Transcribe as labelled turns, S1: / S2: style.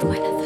S1: fare